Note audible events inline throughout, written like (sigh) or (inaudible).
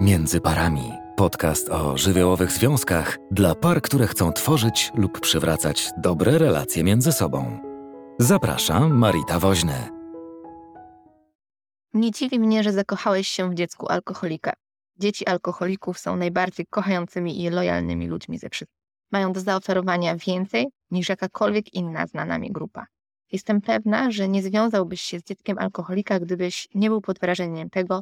Między parami. Podcast o żywiołowych związkach dla par, które chcą tworzyć lub przywracać dobre relacje między sobą. Zapraszam, Marita Woźny. Nie dziwi mnie, że zakochałeś się w dziecku alkoholika. Dzieci alkoholików są najbardziej kochającymi i lojalnymi ludźmi ze wszystkich. Mają do zaoferowania więcej niż jakakolwiek inna znana mi grupa. Jestem pewna, że nie związałbyś się z dzieckiem alkoholika, gdybyś nie był pod wrażeniem tego,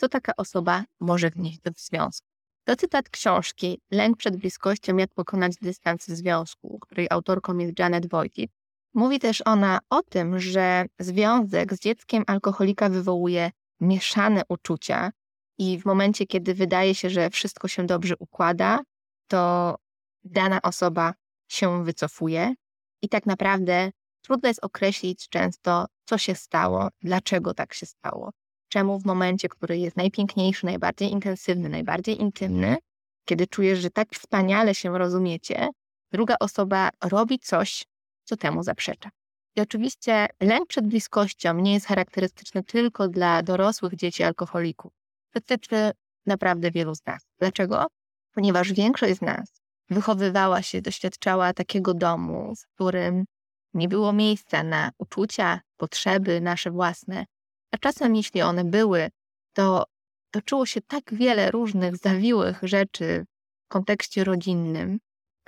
co taka osoba może wnieść do związku. To cytat książki Lęk przed bliskością, jak pokonać dystans w związku, której autorką jest Janet Wojcik. Mówi też ona o tym, że związek z dzieckiem alkoholika wywołuje mieszane uczucia i w momencie, kiedy wydaje się, że wszystko się dobrze układa, to dana osoba się wycofuje i tak naprawdę trudno jest określić często, co się stało, dlaczego tak się stało czemu w momencie, który jest najpiękniejszy, najbardziej intensywny, najbardziej intymny, kiedy czujesz, że tak wspaniale się rozumiecie, druga osoba robi coś, co temu zaprzecza. I oczywiście lęk przed bliskością nie jest charakterystyczny tylko dla dorosłych dzieci alkoholików. Dotyczy naprawdę wielu z nas. Dlaczego? Ponieważ większość z nas wychowywała się, doświadczała takiego domu, w którym nie było miejsca na uczucia, potrzeby nasze własne, a czasem, jeśli one były, to toczyło się tak wiele różnych zawiłych rzeczy w kontekście rodzinnym,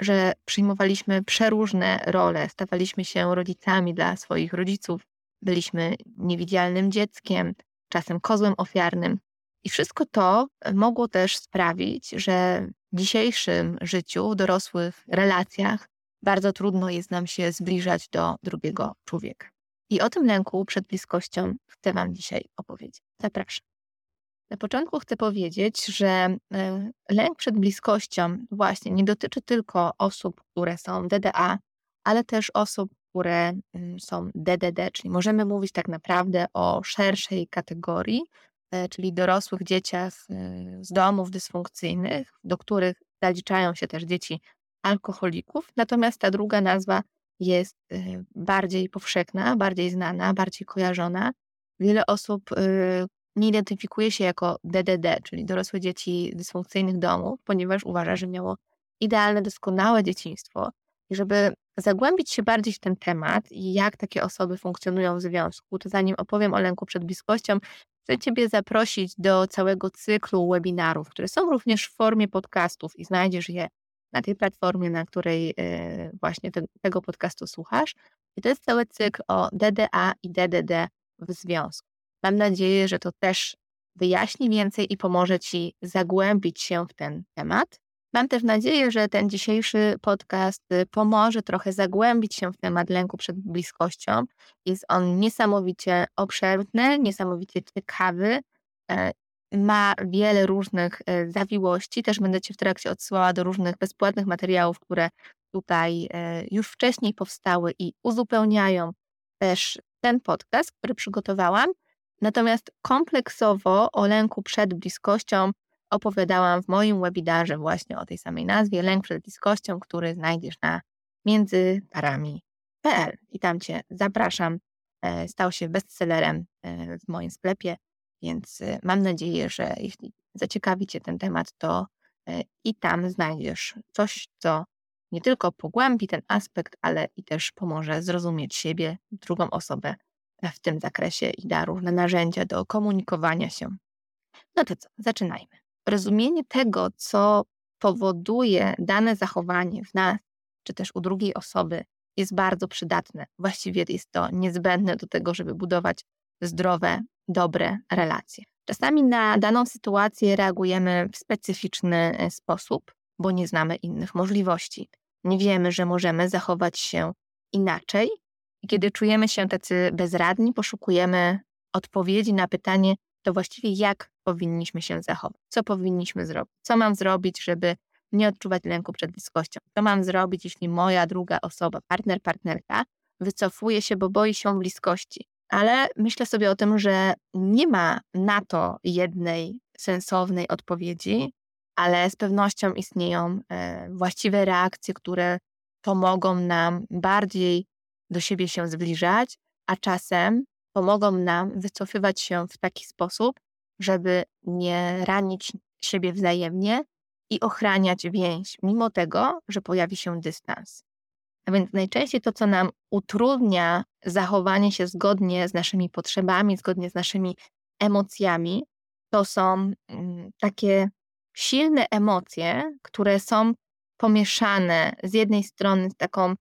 że przyjmowaliśmy przeróżne role, stawaliśmy się rodzicami dla swoich rodziców, byliśmy niewidzialnym dzieckiem, czasem kozłem ofiarnym. I wszystko to mogło też sprawić, że w dzisiejszym życiu, w dorosłych relacjach, bardzo trudno jest nam się zbliżać do drugiego człowieka. I o tym lęku przed bliskością chcę Wam dzisiaj opowiedzieć. Zapraszam. Na początku chcę powiedzieć, że e, lęk przed bliskością właśnie nie dotyczy tylko osób, które są DDA, ale też osób, które mm, są DDD, czyli możemy mówić tak naprawdę o szerszej kategorii, e, czyli dorosłych dzieciach e, z domów dysfunkcyjnych, do których zaliczają się też dzieci alkoholików. Natomiast ta druga nazwa jest y, bardziej powszechna, bardziej znana, bardziej kojarzona. Wiele osób y, nie identyfikuje się jako DDD, czyli dorosłe dzieci dysfunkcyjnych domów, ponieważ uważa, że miało idealne, doskonałe dzieciństwo. I żeby zagłębić się bardziej w ten temat i jak takie osoby funkcjonują w związku, to zanim opowiem o lęku przed bliskością, chcę Ciebie zaprosić do całego cyklu webinarów, które są również w formie podcastów i znajdziesz je na tej platformie, na której e, właśnie tego podcastu słuchasz. I to jest cały cykl o DDA i DDD w związku. Mam nadzieję, że to też wyjaśni więcej i pomoże Ci zagłębić się w ten temat. Mam też nadzieję, że ten dzisiejszy podcast y, pomoże trochę zagłębić się w temat lęku przed bliskością. Jest on niesamowicie obszerny, niesamowicie ciekawy e, ma wiele różnych e, zawiłości. Też będę Cię w trakcie odsyłała do różnych bezpłatnych materiałów, które tutaj e, już wcześniej powstały i uzupełniają też ten podcast, który przygotowałam. Natomiast kompleksowo o lęku przed bliskością opowiadałam w moim webinarze właśnie o tej samej nazwie, lęk przed bliskością, który znajdziesz na międzyparami.pl i tam Cię zapraszam. E, stał się bestsellerem w moim sklepie więc y, mam nadzieję, że jeśli zaciekawi Cię ten temat, to y, i tam znajdziesz coś, co nie tylko pogłębi ten aspekt, ale i też pomoże zrozumieć siebie, drugą osobę w tym zakresie i da różne narzędzia do komunikowania się. No to co, zaczynajmy. Rozumienie tego, co powoduje dane zachowanie w nas, czy też u drugiej osoby, jest bardzo przydatne. Właściwie jest to niezbędne do tego, żeby budować zdrowe dobre relacje. Czasami na daną sytuację reagujemy w specyficzny e, sposób, bo nie znamy innych możliwości. Nie wiemy, że możemy zachować się inaczej. I kiedy czujemy się tacy bezradni, poszukujemy odpowiedzi na pytanie, to właściwie jak powinniśmy się zachować, co powinniśmy zrobić, co mam zrobić, żeby nie odczuwać lęku przed bliskością, co mam zrobić, jeśli moja druga osoba, partner, partnerka wycofuje się, bo boi się bliskości, ale myślę sobie o tym, że nie ma na to jednej sensownej odpowiedzi, ale z pewnością istnieją e, właściwe reakcje, które pomogą nam bardziej do siebie się zbliżać, a czasem pomogą nam wycofywać się w taki sposób, żeby nie ranić siebie wzajemnie i ochraniać więź, mimo tego, że pojawi się dystans. A więc najczęściej to, co nam utrudnia zachowanie się zgodnie z naszymi potrzebami, zgodnie z naszymi emocjami, to są mm, takie silne emocje, które są pomieszane z jednej strony z taką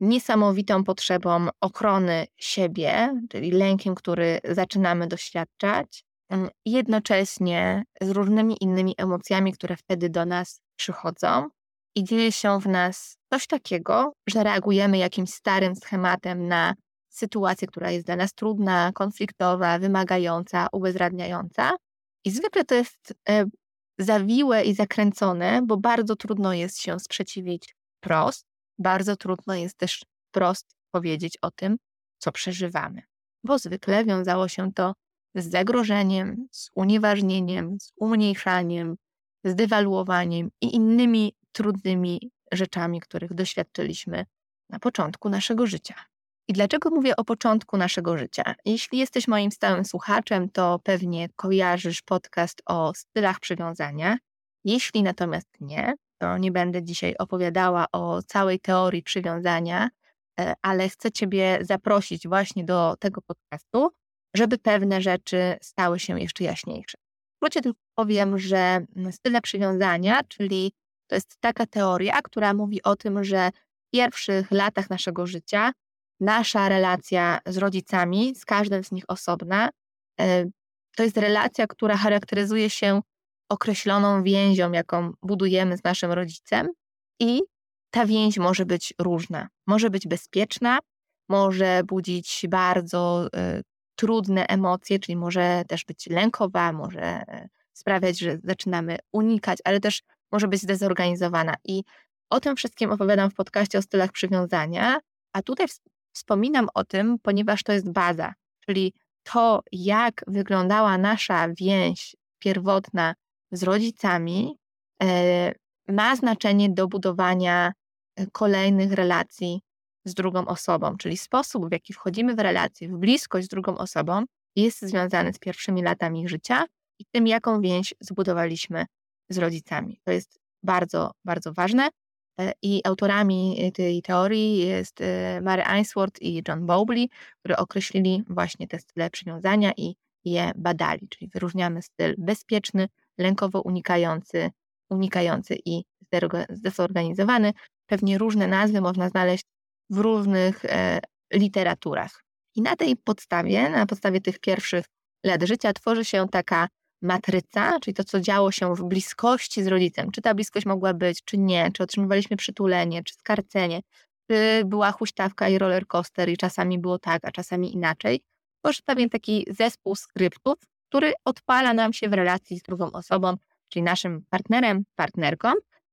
niesamowitą potrzebą ochrony siebie, czyli lękiem, który zaczynamy doświadczać, mm, jednocześnie z różnymi innymi emocjami, które wtedy do nas przychodzą i dzieje się w nas coś takiego, że reagujemy jakimś starym schematem na sytuację, która jest dla nas trudna, konfliktowa, wymagająca, ubezradniająca. I zwykle to jest e, zawiłe i zakręcone, bo bardzo trudno jest się sprzeciwić prost, bardzo trudno jest też prost powiedzieć o tym, co przeżywamy, bo zwykle wiązało się to z zagrożeniem, z unieważnieniem, z umniejszaniem, z dewaluowaniem i innymi trudnymi rzeczami, których doświadczyliśmy na początku naszego życia. I dlaczego mówię o początku naszego życia? Jeśli jesteś moim stałym słuchaczem, to pewnie kojarzysz podcast o stylach przywiązania. Jeśli natomiast nie, to nie będę dzisiaj opowiadała o całej teorii przywiązania, e, ale chcę Ciebie zaprosić właśnie do tego podcastu, żeby pewne rzeczy stały się jeszcze jaśniejsze. W tylko powiem, że style przywiązania, czyli to jest taka teoria, która mówi o tym, że w pierwszych latach naszego życia nasza relacja z rodzicami, z każdym z nich osobna, e, to jest relacja, która charakteryzuje się określoną więzią, jaką budujemy z naszym rodzicem, i ta więź może być różna. Może być bezpieczna, może budzić bardzo y, trudne emocje, czyli może też być lękowa, może e, sprawiać, że zaczynamy unikać, ale też może być zdezorganizowana. I o tym wszystkim opowiadam w podcaście o stylach przywiązania, a tutaj wspominam o tym, ponieważ to jest baza, czyli to, jak wyglądała nasza więź pierwotna z rodzicami, e, ma znaczenie do budowania e, kolejnych relacji z drugą osobą, czyli sposób, w jaki wchodzimy w relacje, w bliskość z drugą osobą, jest związany z pierwszymi latami życia i tym, jaką więź zbudowaliśmy z rodzicami. To jest bardzo, bardzo ważne. E, I autorami tej teorii jest Mary Ainsworth i John Bowley, które określili właśnie te style przywiązania i je badali, czyli wyróżniamy styl bezpieczny, lękowo unikający, unikający i zdezorganizowany. Pewnie różne nazwy można znaleźć w różnych e, literaturach. I na tej podstawie, na podstawie tych pierwszych lat życia, tworzy się taka matryca, czyli to, co działo się w bliskości z rodzicem. Czy ta bliskość mogła być, czy nie, czy otrzymywaliśmy przytulenie, czy skarcenie, czy była huśtawka i roller coaster i czasami było tak, a czasami inaczej. Tworzy pewien taki zespół skryptów, który odpala nam się w relacji z drugą osobą, czyli naszym partnerem, partnerką.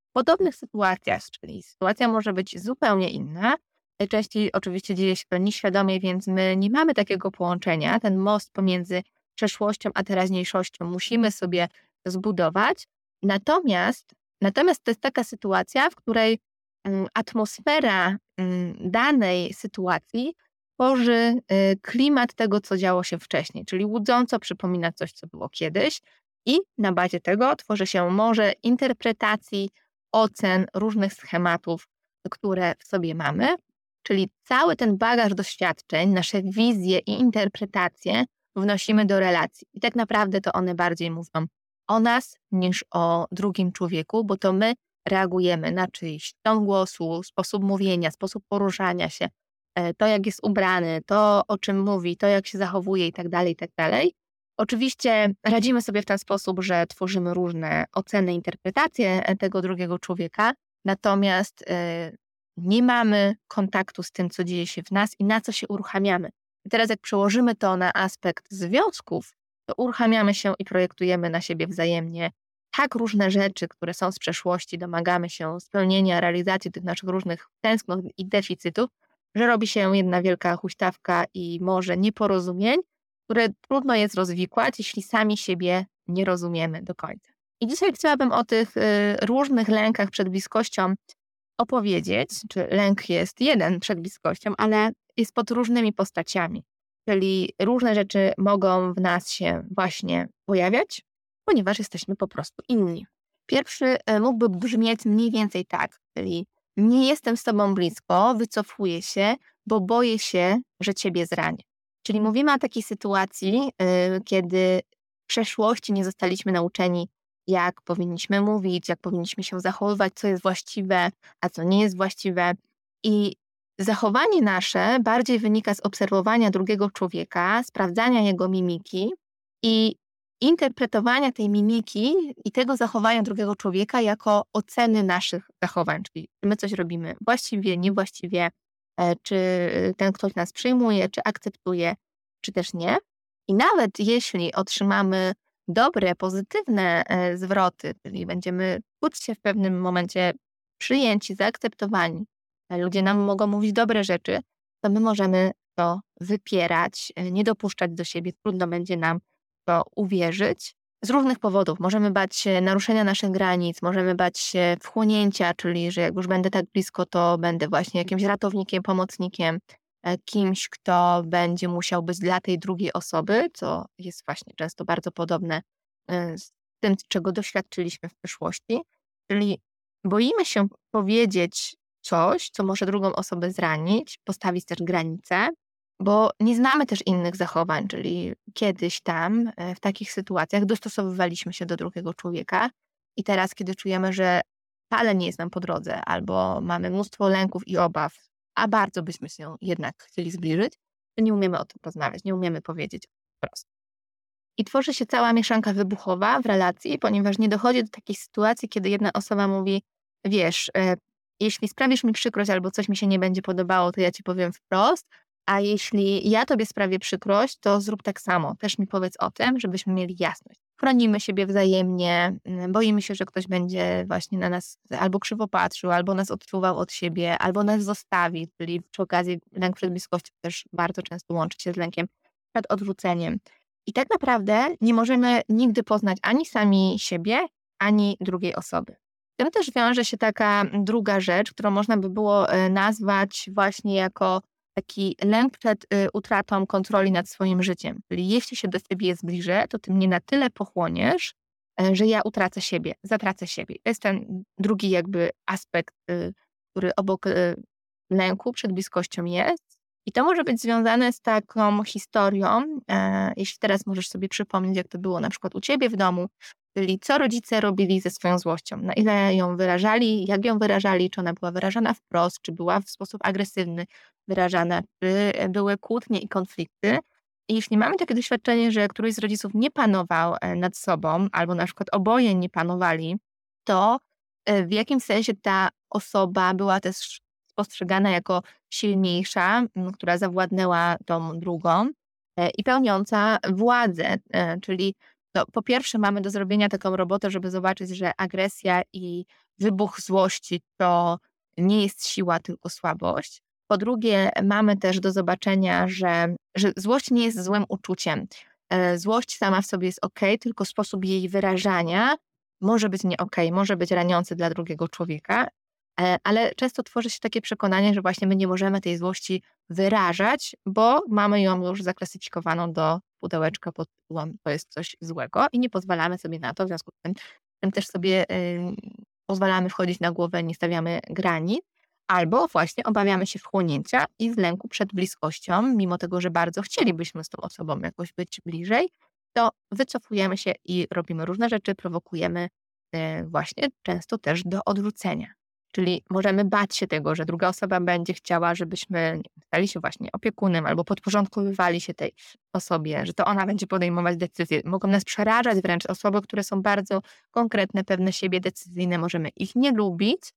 W podobnych sytuacjach, czyli sytuacja może być zupełnie inna, najczęściej oczywiście dzieje się to nieświadomie, więc my nie mamy takiego połączenia, ten most pomiędzy przeszłością a teraźniejszością musimy sobie zbudować. Natomiast, natomiast to jest taka sytuacja, w której mm, atmosfera mm, danej sytuacji tworzy y, klimat tego, co działo się wcześniej, czyli łudząco przypomina coś, co było kiedyś, i na bazie tego tworzy się może interpretacji, ocen, różnych schematów, które w sobie mamy. Czyli cały ten bagaż doświadczeń, nasze wizje i interpretacje wnosimy do relacji. I tak naprawdę to one bardziej mówią o nas niż o drugim człowieku, bo to my reagujemy na czyjś ton głosu, sposób mówienia, sposób poruszania się, E, to jak jest ubrany, to o czym mówi, to jak się zachowuje i tak dalej, i tak. Oczywiście radzimy sobie w ten sposób, że tworzymy różne oceny, interpretacje e, tego drugiego człowieka, natomiast e, nie mamy kontaktu z tym, co dzieje się w nas i na co się uruchamiamy. I teraz, jak przełożymy to na aspekt związków, to uruchamiamy się i projektujemy na siebie wzajemnie tak różne rzeczy, które są z przeszłości, domagamy się spełnienia, realizacji tych naszych różnych tęsknot i deficytów, że robi się jedna wielka huśtawka i może nieporozumień, które trudno jest rozwikłać, jeśli sami siebie nie rozumiemy do końca. I dzisiaj chciałabym o tych y, różnych lękach przed bliskością opowiedzieć, czy lęk jest jeden przed bliskością, ale jest pod różnymi postaciami. Czyli różne rzeczy mogą w nas się właśnie pojawiać ponieważ jesteśmy po prostu inni. Pierwszy e, mógłby brzmieć mniej więcej tak, czyli nie jestem z tobą blisko, wycofuję się, bo boję się, że ciebie zranię. Czyli mówimy o takiej sytuacji, y, kiedy w przeszłości nie zostaliśmy nauczeni, jak powinniśmy mówić, jak powinniśmy się zachowywać, co jest właściwe, a co nie jest właściwe. I zachowanie nasze bardziej wynika z obserwowania drugiego człowieka, sprawdzania jego mimiki i interpretowania tej mimiki i tego zachowania drugiego człowieka jako oceny naszych zachowań, czyli czy my coś robimy właściwie, niewłaściwie, e, czy ten ktoś nas przyjmuje, czy akceptuje, czy też nie. I nawet jeśli otrzymamy dobre, pozytywne e, zwroty, czyli będziemy czuć się w pewnym momencie przyjęci, zaakceptowani, e, ludzie nam mogą mówić dobre rzeczy, to my możemy to wypierać, nie dopuszczać do siebie, trudno będzie nam to uwierzyć. Z różnych powodów. Możemy bać się naruszenia naszych granic, możemy bać się wchłonięcia, czyli że jak już będę tak blisko, to będę właśnie jakimś ratownikiem, pomocnikiem, e, kimś, kto będzie musiał być dla tej drugiej osoby, co jest właśnie często bardzo podobne e, z tym, czego doświadczyliśmy w przeszłości. Czyli boimy się powiedzieć coś, co może drugą osobę zranić, postawić też granice, bo nie znamy też innych zachowań, czyli kiedyś tam e, w takich sytuacjach dostosowywaliśmy się do drugiego człowieka i teraz, kiedy czujemy, że wcale nie jest nam po drodze, albo mamy mnóstwo lęków i obaw, a bardzo byśmy się jednak chcieli zbliżyć, to nie umiemy o tym porozmawiać, nie umiemy powiedzieć wprost. I tworzy się cała mieszanka wybuchowa w relacji, ponieważ nie dochodzi do takiej sytuacji, kiedy jedna osoba mówi: Wiesz, e, jeśli sprawisz mi przykrość albo coś mi się nie będzie podobało, to ja ci powiem wprost, a jeśli ja tobie sprawię przykrość, to zrób tak samo. Też mi powiedz o tym, żebyśmy mieli jasność. Chronimy siebie wzajemnie, mm, boimy się, że ktoś będzie właśnie na nas albo krzywo patrzył, albo nas odczuwał od siebie, albo nas zostawi, czyli przy okazji lęk przed bliskością też bardzo często łączy się z lękiem przed odrzuceniem. I tak naprawdę nie możemy nigdy poznać ani sami siebie, ani drugiej osoby. Z tym też wiąże się taka druga rzecz, którą można by było e, nazwać właśnie jako taki lęk przed y, utratą kontroli nad swoim życiem. Czyli jeśli się do siebie zbliżę, to ty mnie na tyle pochłoniesz, e, że ja utracę siebie, zatracę siebie. To jest ten drugi jakby aspekt, y, który obok y, lęku przed bliskością jest. I to może być związane z taką historią, e, jeśli teraz możesz sobie przypomnieć, jak to było na przykład u ciebie w domu, czyli co rodzice robili ze swoją złością, na ile ją wyrażali, jak ją wyrażali, czy ona była wyrażana wprost, czy była w sposób agresywny, wyrażane, czy były kłótnie i konflikty. I jeśli mamy takie doświadczenie, że któryś z rodziców nie panował e, nad sobą, albo na przykład oboje nie panowali, to e, w jakim sensie ta osoba była też postrzegana jako silniejsza, która zawładnęła tą drugą e, i pełniąca władzę. Czyli no, po pierwsze mamy do zrobienia taką robotę, żeby zobaczyć, że agresja i wybuch złości to nie jest siła, tylko słabość. Po drugie, mamy też do zobaczenia, że, że złość nie jest złym uczuciem. E, złość sama w sobie jest ok, tylko sposób jej wyrażania może być nie ok, może być raniący dla drugiego człowieka, ale często tworzy się takie przekonanie, że właśnie my nie możemy tej złości wyrażać, bo mamy ją już zaklasyfikowaną do pudełeczka pod tytułem to jest coś złego i nie pozwalamy sobie na to, w związku z tym, tym też sobie pozwalamy wchodzić na głowę, nie stawiamy granic. Albo właśnie obawiamy się wchłonięcia i z lęku przed bliskością, mimo tego, że bardzo chcielibyśmy z tą osobą jakoś być bliżej, to wycofujemy się i robimy różne rzeczy, prowokujemy e, właśnie często też do odwrócenia. Czyli możemy bać się tego, że druga osoba będzie chciała, żebyśmy stali się właśnie opiekunem albo podporządkowywali się tej osobie, że to ona będzie podejmować decyzje. Mogą nas przerażać wręcz osoby, które są bardzo konkretne, pewne siebie, decyzyjne. Możemy ich nie lubić,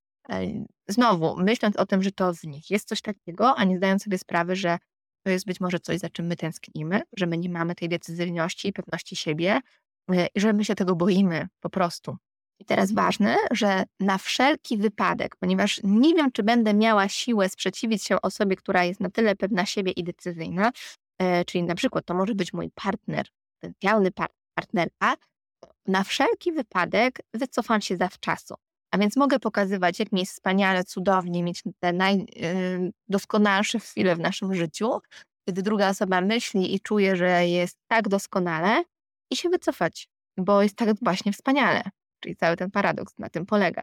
Znowu, myśląc o tym, że to w nich jest coś takiego, a nie zdając sobie sprawy, że to jest być może coś, za czym my tęsknimy, że my nie mamy tej decyzyjności i pewności siebie e, i że my się tego boimy po prostu. I teraz ważne, że na wszelki wypadek, ponieważ nie wiem, czy będę miała siłę sprzeciwić się osobie, która jest na tyle pewna siebie i decyzyjna, e, czyli na przykład to może być mój partner, potencjalny partnerka, na wszelki wypadek wycofam się zawczasu. A więc mogę pokazywać, jak mi jest wspaniale, cudownie mieć te najdoskonalsze chwile w naszym życiu, kiedy druga osoba myśli i czuje, że jest tak doskonale, i się wycofać. bo jest tak właśnie wspaniale. Czyli cały ten paradoks na tym polega,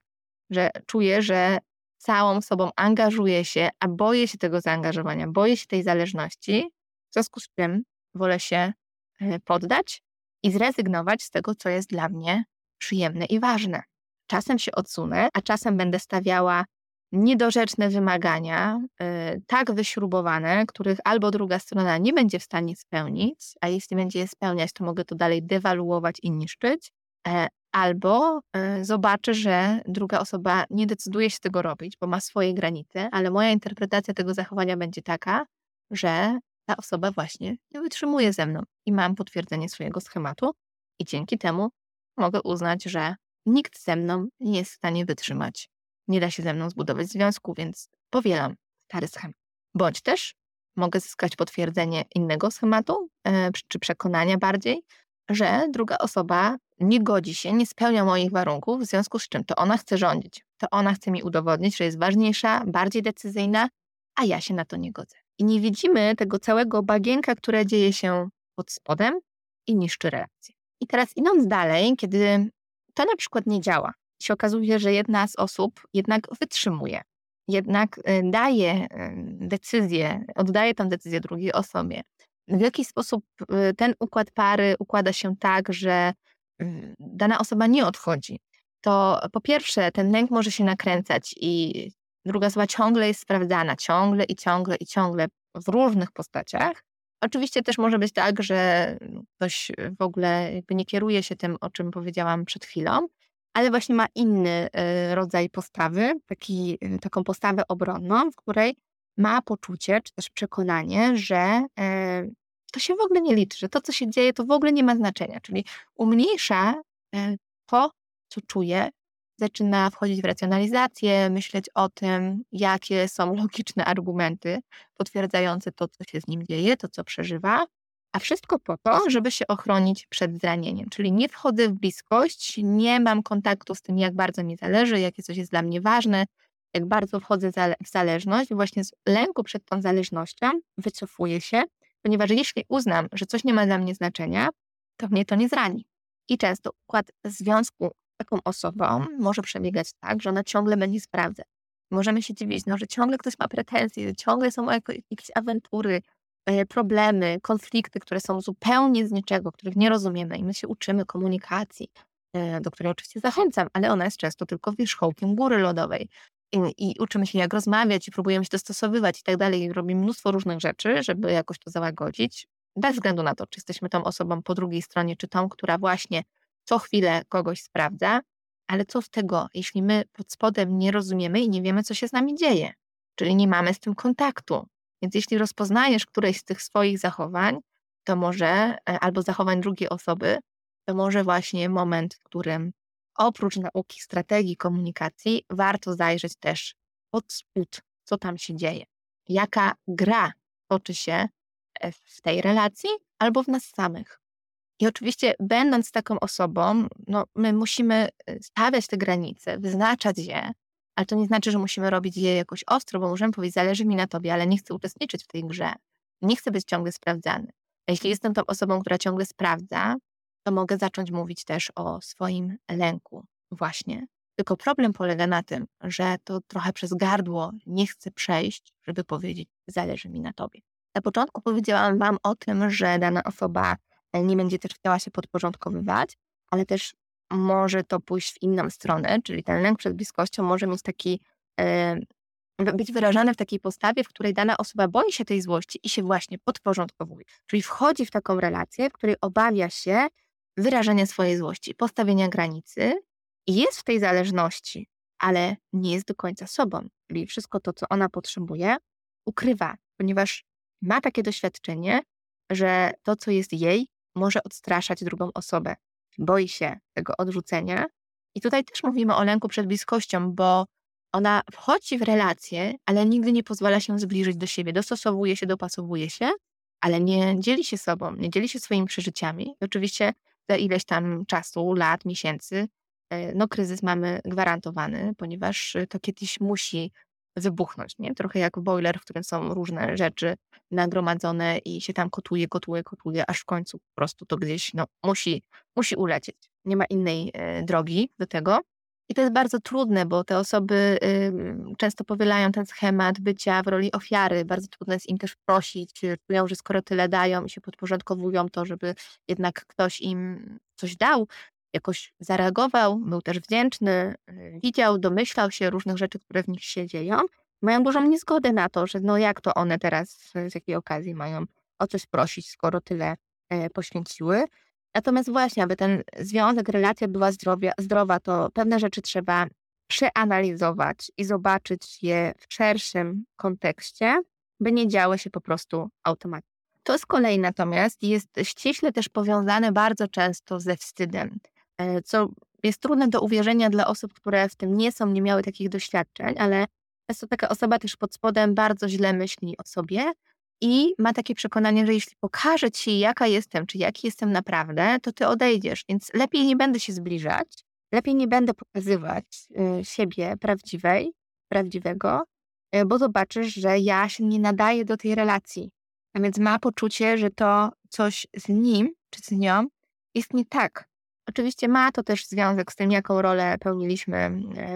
że czuję, że całą sobą angażuję się, a boję się tego zaangażowania, boję się tej zależności, w związku z czym wolę się e, poddać i zrezygnować z tego, co jest dla mnie przyjemne i ważne. Czasem się odsunę, a czasem będę stawiała niedorzeczne wymagania, yy, tak wyśrubowane, których albo druga strona nie będzie w stanie spełnić, a jeśli będzie je spełniać, to mogę to dalej dewaluować i niszczyć, e, albo yy, zobaczę, że druga osoba nie decyduje się tego robić, bo ma swoje granice, ale moja interpretacja tego zachowania będzie taka, że ta osoba właśnie nie wytrzymuje ze mną i mam potwierdzenie swojego schematu, i dzięki temu mogę uznać, że nikt ze mną nie jest w stanie wytrzymać. Nie da się ze mną zbudować związku, więc powielam stary schemat. Bądź też mogę zyskać potwierdzenie innego schematu, e, czy przekonania bardziej, że druga osoba nie godzi się, nie spełnia moich warunków, w związku z czym to ona chce rządzić. To ona chce mi udowodnić, że jest ważniejsza, bardziej decyzyjna, a ja się na to nie godzę. I nie widzimy tego całego bagienka, które dzieje się pod spodem i niszczy relacje. I teraz idąc dalej, kiedy to na przykład nie działa, się okazuje, że jedna z osób jednak wytrzymuje, jednak y, daje y, decyzję, oddaje tę decyzję drugiej osobie. W jaki sposób y, ten układ pary układa się tak, że dana osoba nie odchodzi, to po pierwsze ten lęk może się nakręcać i druga osoba ciągle jest sprawdzana, ciągle i ciągle i ciągle w różnych postaciach. Oczywiście też może być tak, że ktoś w ogóle nie kieruje się tym, o czym powiedziałam przed chwilą, ale właśnie ma inny y, rodzaj postawy, taki, y, taką postawę obronną, w której ma poczucie, czy też przekonanie, że y, to się w ogóle nie liczy, że to, co się dzieje, to w ogóle nie ma znaczenia. Czyli umniejsza to, co czuje, zaczyna wchodzić w racjonalizację, myśleć o tym, jakie są (laughs) logiczne argumenty potwierdzające to, co się z nim dzieje, to, co przeżywa, a wszystko po to, żeby się ochronić przed zranieniem. Czyli nie wchodzę w bliskość, nie mam kontaktu z tym, jak bardzo mi zależy, jakie coś jest dla mnie ważne, jak bardzo wchodzę w zależność. Właśnie z lęku przed tą zależnością wycofuję się, ponieważ jeśli uznam, że coś nie ma dla mnie znaczenia, to mnie to nie zrani. I często układ związku z taką osobą może przebiegać tak, że ona ciągle będzie sprawdzać. Możemy się dziwić, no, że ciągle ktoś ma pretensje, ciągle są jakieś awantury, E, problemy, konflikty, które są zupełnie z niczego, których nie rozumiemy i my się uczymy komunikacji, e, do której oczywiście zachęcam, ale ona jest często tylko wierzchołkiem góry lodowej. I, uczymy się, jak rozmawiać, i próbujemy się dostosowywać i tak dalej. Robimy mnóstwo różnych rzeczy, żeby jakoś to załagodzić, bez względu na to, czy jesteśmy tą osobą po drugiej stronie, czy tą, która właśnie co chwilę kogoś sprawdza. Ale co z tego, jeśli my pod spodem nie rozumiemy i nie wiemy, co się z nami dzieje? Czyli nie mamy z tym kontaktu. Więc jeśli rozpoznajesz któreś z tych swoich zachowań, to może, e, albo zachowań drugiej osoby, to może właśnie moment, w którym oprócz nauki strategii komunikacji, warto zajrzeć też pod spód, co tam się dzieje. Jaka gra toczy się e, w tej relacji albo w nas samych. I oczywiście, będąc taką osobą, no, my musimy e, stawiać te granice, wyznaczać je, ale to nie znaczy, że musimy robić je jakoś ostro, bo możemy powiedzieć, zależy mi na tobie, ale nie chcę uczestniczyć w tej grze. Nie chcę być ciągle sprawdzany. A jeśli jestem tą osobą, która ciągle sprawdza, to mogę zacząć mówić też o swoim lęku. Właśnie. Tylko problem polega na tym, że to trochę przez gardło nie chcę przejść, żeby powiedzieć, zależy mi na tobie. Na początku powiedziałam Wam o tym, że dana osoba nie będzie też chciała się podporządkowywać, ale też może to pójść w inną stronę, czyli ten lęk przed bliskością może mieć taki, e, być wyrażany w takiej postawie, w której dana osoba boi się tej złości i się właśnie podporządkowuje. Czyli wchodzi w taką relację, w której obawia się wyrażenia swojej złości, postawienia granicy i jest w tej zależności, ale nie jest do końca sobą. Czyli wszystko to, co ona potrzebuje, ukrywa, ponieważ ma takie doświadczenie, że to, co jest jej, może odstraszać drugą osobę boi się tego odrzucenia. I tutaj też mówimy o lęku przed bliskością, bo ona wchodzi w relację, ale nigdy nie pozwala się zbliżyć do siebie, dostosowuje się, dopasowuje się, ale nie dzieli się sobą, nie dzieli się swoimi przeżyciami. I oczywiście za ileś tam czasu, lat, miesięcy, e, no kryzys mamy gwarantowany, ponieważ to kiedyś musi wybuchnąć, nie? Trochę jak boiler, w którym są różne rzeczy nagromadzone i się tam kotuje, kotuje, kotuje, aż w końcu po prostu to gdzieś no, musi, musi ulecieć. Nie ma innej e, drogi do tego. I to jest bardzo trudne, bo te osoby y, często powielają ten schemat bycia w roli ofiary. Bardzo trudno jest im też prosić, czują, że skoro tyle dają i się podporządkowują to, żeby jednak ktoś im coś dał, jakoś zareagował, był też wdzięczny, y, widział, domyślał się różnych rzeczy, które w nich się dzieją. Mają dużą niezgodę na to, że no jak to one teraz, z jakiej okazji mają o coś prosić, skoro tyle e, poświęciły. Natomiast właśnie, aby ten związek, relacja była zdrowia, zdrowa, to pewne rzeczy trzeba przeanalizować i zobaczyć je w szerszym kontekście, by nie działy się po prostu automatycznie. To z kolei natomiast jest ściśle też powiązane bardzo często ze wstydem, e, co jest trudne do uwierzenia dla osób, które w tym nie są, nie miały takich doświadczeń, ale często taka osoba też pod spodem bardzo źle myśli o sobie i ma takie przekonanie, że jeśli pokażę ci, jaka jestem, czy jaki jestem naprawdę, to ty odejdziesz, więc lepiej nie będę się zbliżać, lepiej nie będę pokazywać y, siebie prawdziwej, prawdziwego, y, bo zobaczysz, że ja się nie nadaję do tej relacji. A więc ma poczucie, że to coś z nim czy z nią jest nie tak. Oczywiście ma to też związek z tym, jaką rolę pełniliśmy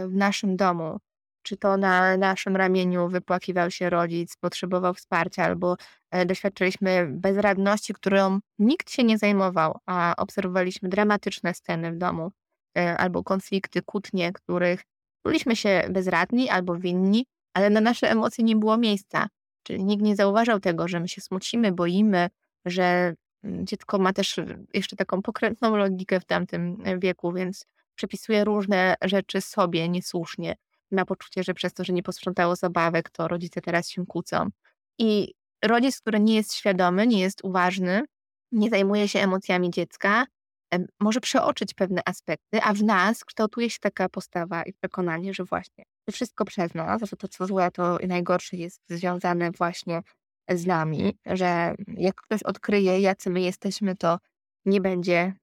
y, w naszym domu, czy to na naszym ramieniu wypłakiwał się rodzic, potrzebował wsparcia, albo e, doświadczyliśmy bezradności, którą nikt się nie zajmował, a obserwowaliśmy dramatyczne sceny w domu, e, albo konflikty, kłótnie, których czuliśmy się bezradni albo winni, ale na nasze emocje nie było miejsca. Czyli nikt nie zauważał tego, że my się smucimy, boimy, że mm, dziecko ma też jeszcze taką pokrętną logikę w tamtym e, wieku, więc przepisuje różne rzeczy sobie niesłusznie ma poczucie, że przez to, że nie posprzątało zabawek, to rodzice teraz się kłócą. I rodzic, który nie jest świadomy, nie jest uważny, nie zajmuje się emocjami dziecka, może przeoczyć pewne aspekty, a w nas kształtuje się taka postawa i przekonanie, że właśnie wszystko przez nas, że to co złe, to najgorsze jest związane właśnie z nami, że jak ktoś odkryje, jacy my jesteśmy, to nie będzie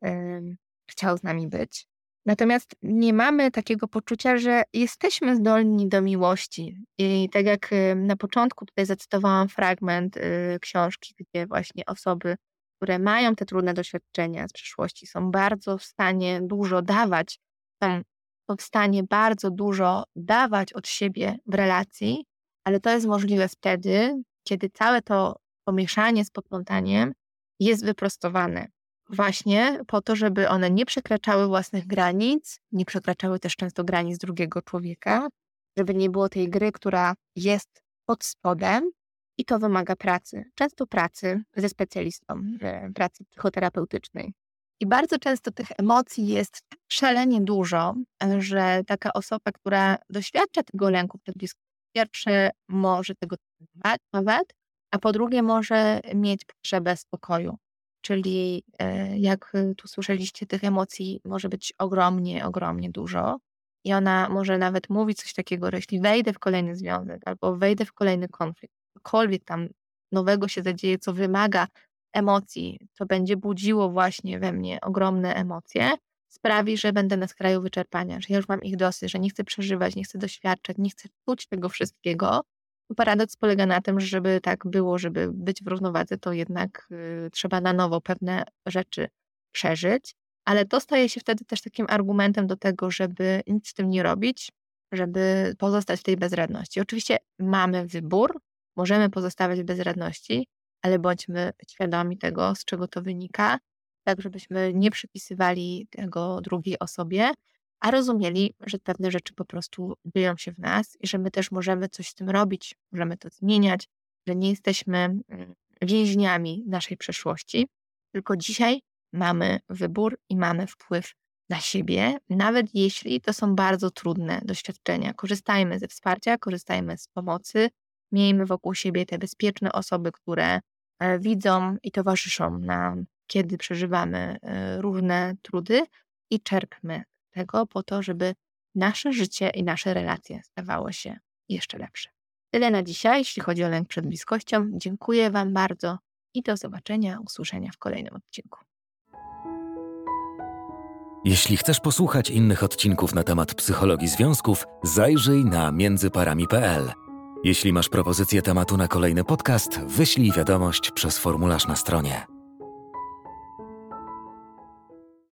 chciał z nami być. Natomiast nie mamy takiego poczucia, że jesteśmy zdolni do miłości. I tak jak y, na początku tutaj zacytowałam fragment y, książki, gdzie właśnie osoby, które mają te trudne doświadczenia z przeszłości, są bardzo w stanie dużo dawać, są w stanie bardzo dużo dawać od siebie w relacji, ale to jest możliwe wtedy, kiedy całe to pomieszanie z poplątaniem jest wyprostowane właśnie po to, żeby one nie przekraczały własnych granic, nie przekraczały też często granic drugiego człowieka, żeby nie było tej gry, która jest pod spodem i to wymaga pracy. Często pracy ze specjalistą, pracy psychoterapeutycznej. I bardzo często tych emocji jest szalenie dużo, że taka osoba, która doświadcza tego lęku przed bliskim, pierwsze może tego nawet, a po drugie może mieć potrzebę spokoju. Czyli e, jak tu słyszeliście, tych emocji może być ogromnie, ogromnie dużo. I ona może nawet mówić coś takiego, że jeśli wejdę w kolejny związek albo wejdę w kolejny konflikt, cokolwiek tam nowego się zadzieje, co wymaga emocji, co będzie budziło właśnie we mnie ogromne emocje, sprawi, że będę na skraju wyczerpania, że ja już mam ich dosyć, że nie chcę przeżywać, nie chcę doświadczać, nie chcę czuć tego wszystkiego, Paradoks polega na tym, że żeby tak było, żeby być w równowadze, to jednak y, trzeba na nowo pewne rzeczy przeżyć, ale to staje się wtedy też takim argumentem do tego, żeby nic z tym nie robić, żeby pozostać w tej bezradności. Oczywiście mamy wybór, możemy pozostawać w bezradności, ale bądźmy świadomi tego, z czego to wynika, tak żebyśmy nie przypisywali tego drugiej osobie, a rozumieli, że pewne rzeczy po prostu dzieją się w nas i że my też możemy coś z tym robić, możemy to zmieniać, że nie jesteśmy mm, więźniami naszej przeszłości, tylko dzisiaj mamy wybór i mamy wpływ na siebie, nawet jeśli to są bardzo trudne doświadczenia. Korzystajmy ze wsparcia, korzystajmy z pomocy, miejmy wokół siebie te bezpieczne osoby, które e, widzą i towarzyszą nam, kiedy przeżywamy e, różne trudy i czerpmy tego po to, żeby nasze życie i nasze relacje stawały się jeszcze lepsze. Tyle na dzisiaj, jeśli chodzi o lęk przed bliskością. Dziękuję Wam bardzo i do zobaczenia, usłyszenia w kolejnym odcinku. Jeśli chcesz posłuchać innych odcinków na temat psychologii związków, zajrzyj na międzyparami.pl. Jeśli masz propozycję tematu na kolejny podcast, wyślij wiadomość przez formularz na stronie.